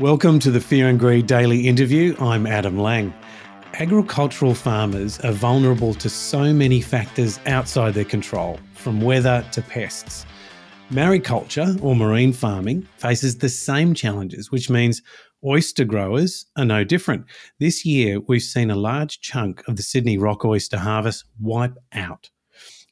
Welcome to the Fear and Greed Daily Interview. I'm Adam Lang. Agricultural farmers are vulnerable to so many factors outside their control, from weather to pests. Mariculture, or marine farming, faces the same challenges, which means oyster growers are no different. This year, we've seen a large chunk of the Sydney rock oyster harvest wipe out.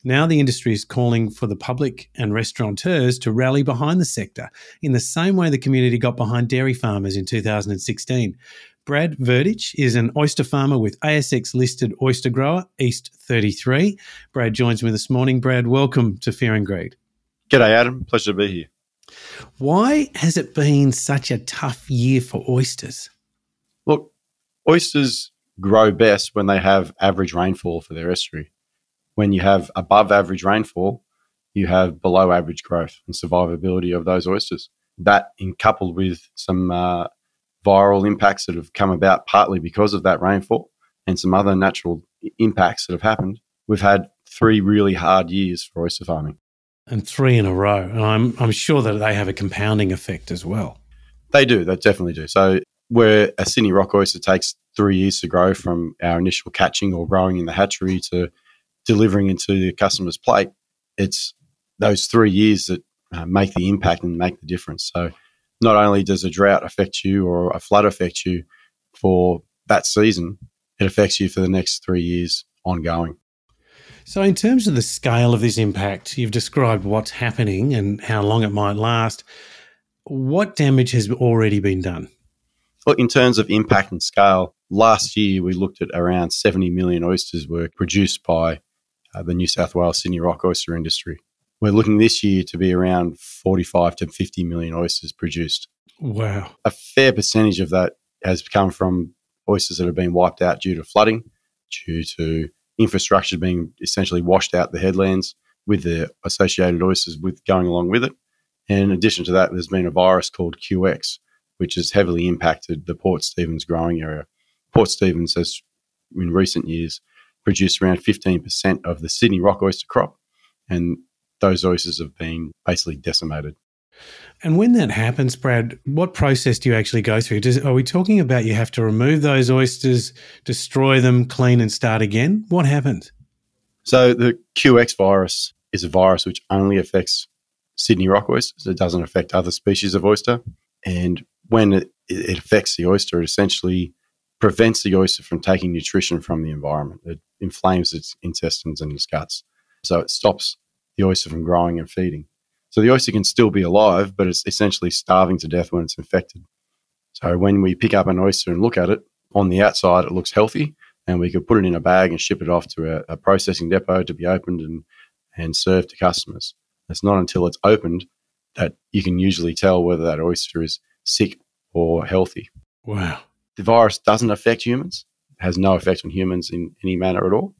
Now the industry is calling for the public and restaurateurs to rally behind the sector in the same way the community got behind dairy farmers in 2016. Brad Verdich is an oyster farmer with ASX listed oyster grower East 33. Brad joins me this morning. Brad, welcome to Fear and Greed. G'day, Adam. Pleasure to be here. Why has it been such a tough year for oysters? Look, oysters grow best when they have average rainfall for their estuary when you have above average rainfall, you have below average growth and survivability of those oysters. That, in coupled with some uh, viral impacts that have come about partly because of that rainfall and some other natural impacts that have happened, we've had three really hard years for oyster farming. And three in a row. And I'm, I'm sure that they have a compounding effect as well. They do, they definitely do. So, where a Sydney rock oyster takes three years to grow from our initial catching or growing in the hatchery to delivering into the customer's plate, it's those three years that uh, make the impact and make the difference. So not only does a drought affect you or a flood affect you for that season, it affects you for the next three years ongoing. So, in terms of the scale of this impact, you've described what's happening and how long it might last. What damage has already been done? Well, in terms of impact and scale, last year we looked at around 70 million oysters were produced by uh, the New South Wales Sydney rock oyster industry. We're looking this year to be around 45 to 50 million oysters produced. Wow. A fair percentage of that has come from oysters that have been wiped out due to flooding, due to infrastructure being essentially washed out the headlands with the associated oysters with going along with it. And in addition to that, there's been a virus called QX, which has heavily impacted the Port Stephens growing area. Port Stephens has, in recent years, produce around 15% of the Sydney rock oyster crop. And those oysters have been basically decimated. And when that happens, Brad, what process do you actually go through? Does, are we talking about you have to remove those oysters, destroy them, clean, and start again? What happens? So, the QX virus is a virus which only affects Sydney rock oysters. It doesn't affect other species of oyster. And when it, it affects the oyster, it essentially prevents the oyster from taking nutrition from the environment. It inflames its intestines and its guts. So it stops the oyster from growing and feeding. So the oyster can still be alive, but it's essentially starving to death when it's infected. So when we pick up an oyster and look at it, on the outside it looks healthy, and we could put it in a bag and ship it off to a, a processing depot to be opened and, and served to customers. It's not until it's opened that you can usually tell whether that oyster is sick or healthy. Wow. The virus doesn't affect humans, has no effect on humans in any manner at all.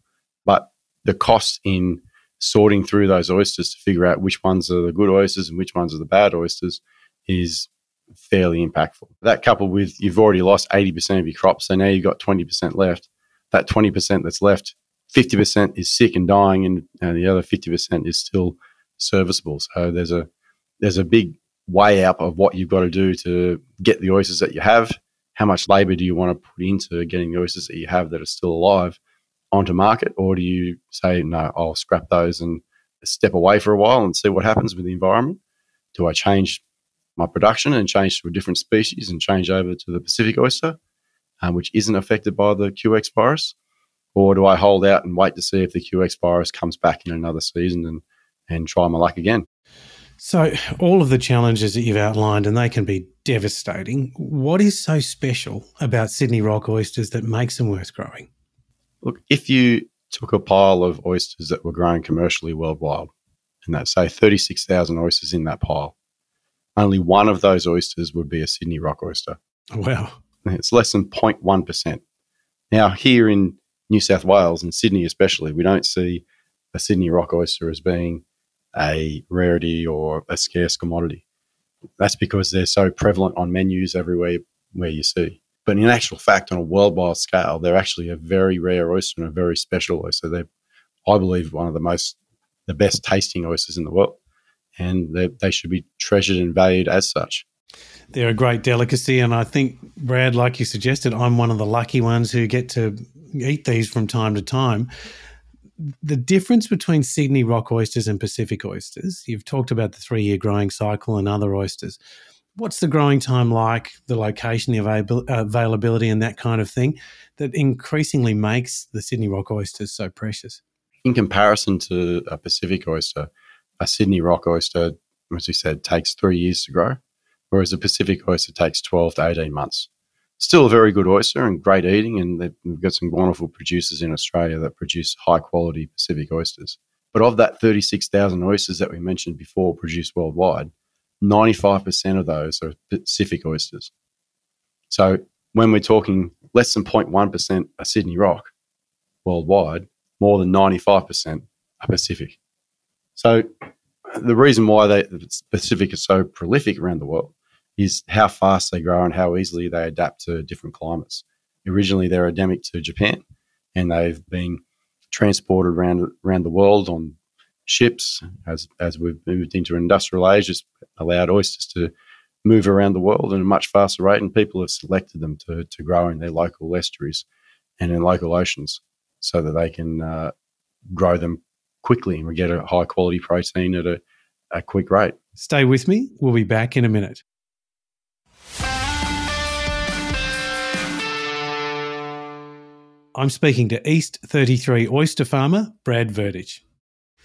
But the cost in sorting through those oysters to figure out which ones are the good oysters and which ones are the bad oysters is fairly impactful. That coupled with you've already lost 80% of your crop, so now you've got 20% left. That 20% that's left, 50% is sick and dying, and, and the other 50% is still serviceable. So there's a there's a big way up of what you've got to do to get the oysters that you have how much labor do you want to put into getting the oysters that you have that are still alive onto market, or do you say no, I'll scrap those and step away for a while and see what happens with the environment? Do I change my production and change to a different species and change over to the Pacific oyster, um, which isn't affected by the QX virus? Or do I hold out and wait to see if the QX virus comes back in another season and, and try my luck again? So, all of the challenges that you've outlined, and they can be devastating. What is so special about Sydney rock oysters that makes them worth growing? Look, if you took a pile of oysters that were grown commercially worldwide, and that say 36,000 oysters in that pile, only one of those oysters would be a Sydney rock oyster. Oh, wow. It's less than 0.1%. Now, here in New South Wales and Sydney especially, we don't see a Sydney rock oyster as being a rarity or a scarce commodity. That's because they're so prevalent on menus everywhere where you see. But in actual fact, on a worldwide scale, they're actually a very rare oyster and a very special oyster. They're, I believe, one of the most, the best tasting oysters in the world. And they should be treasured and valued as such. they're a great delicacy. And I think, Brad, like you suggested, I'm one of the lucky ones who get to eat these from time to time. The difference between Sydney rock oysters and Pacific oysters, you've talked about the three year growing cycle and other oysters. What's the growing time like, the location, the availability, and that kind of thing that increasingly makes the Sydney rock oysters so precious? In comparison to a Pacific oyster, a Sydney rock oyster, as we said, takes three years to grow, whereas a Pacific oyster takes 12 to 18 months. Still a very good oyster and great eating, and we've got some wonderful producers in Australia that produce high quality Pacific oysters. But of that 36,000 oysters that we mentioned before produced worldwide, 95% of those are Pacific oysters. So when we're talking less than 0.1% are Sydney Rock worldwide, more than 95% are Pacific. So the reason why they, the Pacific is so prolific around the world is how fast they grow and how easily they adapt to different climates. Originally, they're endemic to Japan, and they've been transported around around the world on ships as as we've moved into industrial age has allowed oysters to move around the world at a much faster rate and people have selected them to, to grow in their local estuaries and in local oceans so that they can uh, grow them quickly and we get a high quality protein at a, a quick rate. Stay with me. We'll be back in a minute. I'm speaking to East 33 oyster farmer Brad Verdich.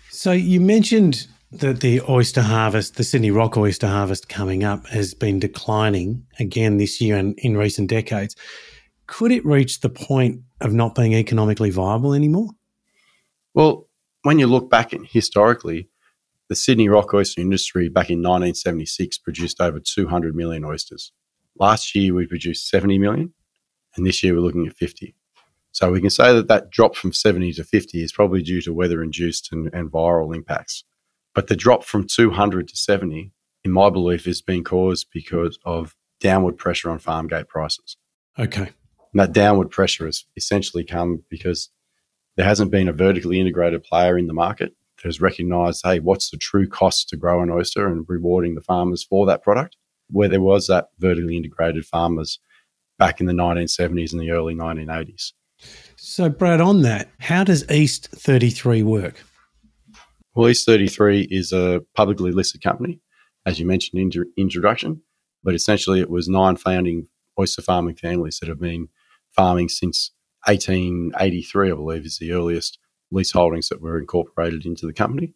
So you mentioned that the oyster harvest, the Sydney rock oyster harvest coming up, has been declining again this year and in recent decades. Could it reach the point of not being economically viable anymore? Well, when you look back historically, the Sydney rock oyster industry back in 1976 produced over 200 million oysters. Last year we produced 70 million, and this year we're looking at 50. So we can say that that drop from 70 to 50 is probably due to weather induced and, and viral impacts. But the drop from 200 to 70, in my belief, is being caused because of downward pressure on farm gate prices. Okay. And that downward pressure has essentially come because there hasn't been a vertically integrated player in the market that has recognized, hey, what's the true cost to grow an oyster and rewarding the farmers for that product? Where there was that vertically integrated farmers back in the 1970s and the early 1980s. So, Brad, on that, how does East 33 work? Well, East 33 is a publicly listed company, as you mentioned in your introduction, but essentially it was nine founding oyster farming families that have been farming since 1883, I believe, is the earliest lease holdings that were incorporated into the company.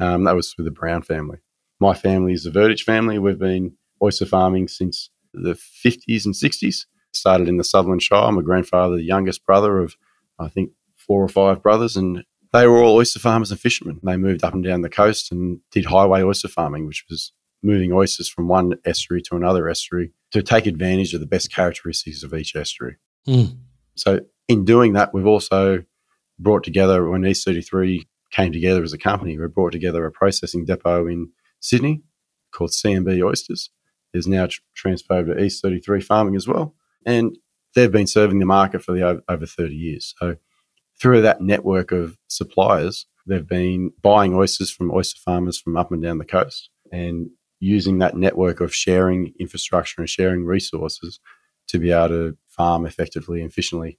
Um, that was with the Brown family. My family is the Verdich family. We've been oyster farming since the 50s and 60s started in the Sutherland Shire. My grandfather, the youngest brother of, I think, four or five brothers, and they were all oyster farmers and fishermen. They moved up and down the coast and did highway oyster farming, which was moving oysters from one estuary to another estuary to take advantage of the best characteristics of each estuary. Mm. So, in doing that, we've also brought together, when East 33 came together as a company, we brought together a processing depot in Sydney called CMB Oysters. Is now tr- transferred to East 33 Farming as well and they've been serving the market for the over, over 30 years. So through that network of suppliers, they've been buying oysters from oyster farmers from up and down the coast and using that network of sharing infrastructure and sharing resources to be able to farm effectively and efficiently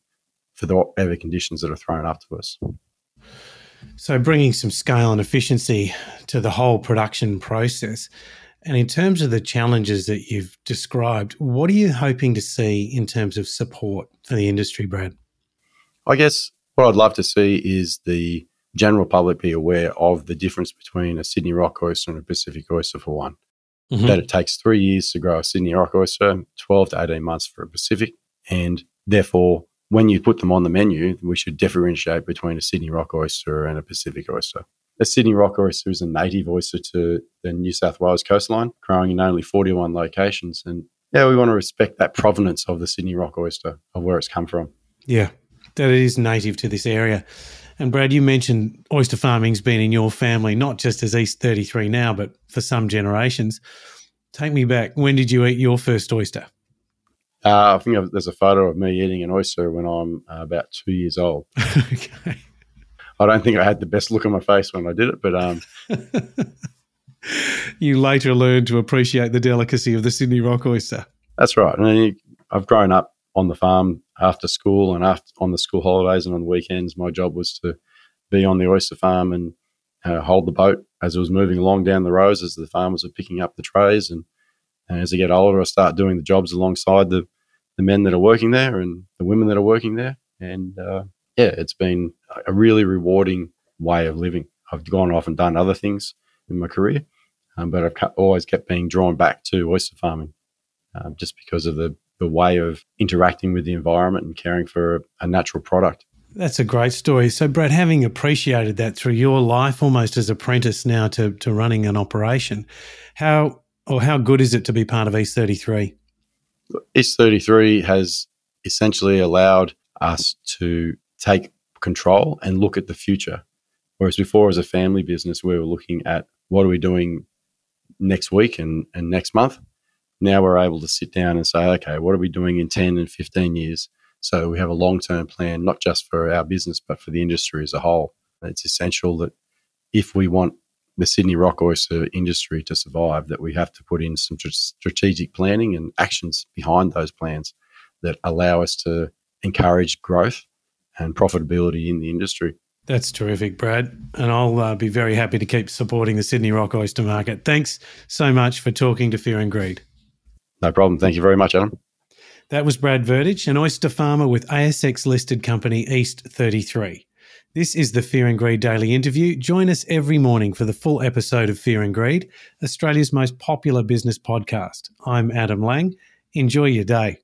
for the whatever conditions that are thrown up to us. So, bringing some scale and efficiency to the whole production process. And in terms of the challenges that you've described, what are you hoping to see in terms of support for the industry, Brad? I guess what I'd love to see is the general public be aware of the difference between a Sydney rock oyster and a Pacific oyster, for one. Mm-hmm. That it takes three years to grow a Sydney rock oyster, 12 to 18 months for a Pacific. And therefore, when you put them on the menu, we should differentiate between a Sydney rock oyster and a Pacific oyster. The Sydney rock oyster is a native oyster to the New South Wales coastline, growing in only 41 locations. And yeah, we want to respect that provenance of the Sydney rock oyster, of where it's come from. Yeah, that it is native to this area. And Brad, you mentioned oyster farming's been in your family, not just as East 33 now, but for some generations. Take me back. When did you eat your first oyster? Uh, I think there's a photo of me eating an oyster when I'm uh, about two years old. okay. I don't think I had the best look on my face when I did it, but um, you later learned to appreciate the delicacy of the Sydney rock oyster. That's right. And I've grown up on the farm after school and after on the school holidays and on the weekends. My job was to be on the oyster farm and uh, hold the boat as it was moving along down the rows as the farmers were picking up the trays. And, and as I get older, I start doing the jobs alongside the, the men that are working there and the women that are working there. And uh, yeah, it's been a really rewarding way of living. I've gone off and done other things in my career, um, but I've always kept being drawn back to oyster farming um, just because of the, the way of interacting with the environment and caring for a, a natural product. That's a great story. So, Brad, having appreciated that through your life, almost as apprentice now to, to running an operation, how or how good is it to be part of East 33? East 33 has essentially allowed us to take control and look at the future. Whereas before, as a family business, we were looking at what are we doing next week and, and next month. Now we're able to sit down and say, okay, what are we doing in 10 and 15 years? So we have a long term plan, not just for our business, but for the industry as a whole. It's essential that if we want the Sydney rock oyster industry to survive, that we have to put in some strategic planning and actions behind those plans that allow us to encourage growth and profitability in the industry. That's terrific, Brad. And I'll uh, be very happy to keep supporting the Sydney rock oyster market. Thanks so much for talking to Fear and Greed. No problem. Thank you very much, Adam. That was Brad Verdich, an oyster farmer with ASX listed company East 33. This is the Fear and Greed Daily Interview. Join us every morning for the full episode of Fear and Greed, Australia's most popular business podcast. I'm Adam Lang. Enjoy your day.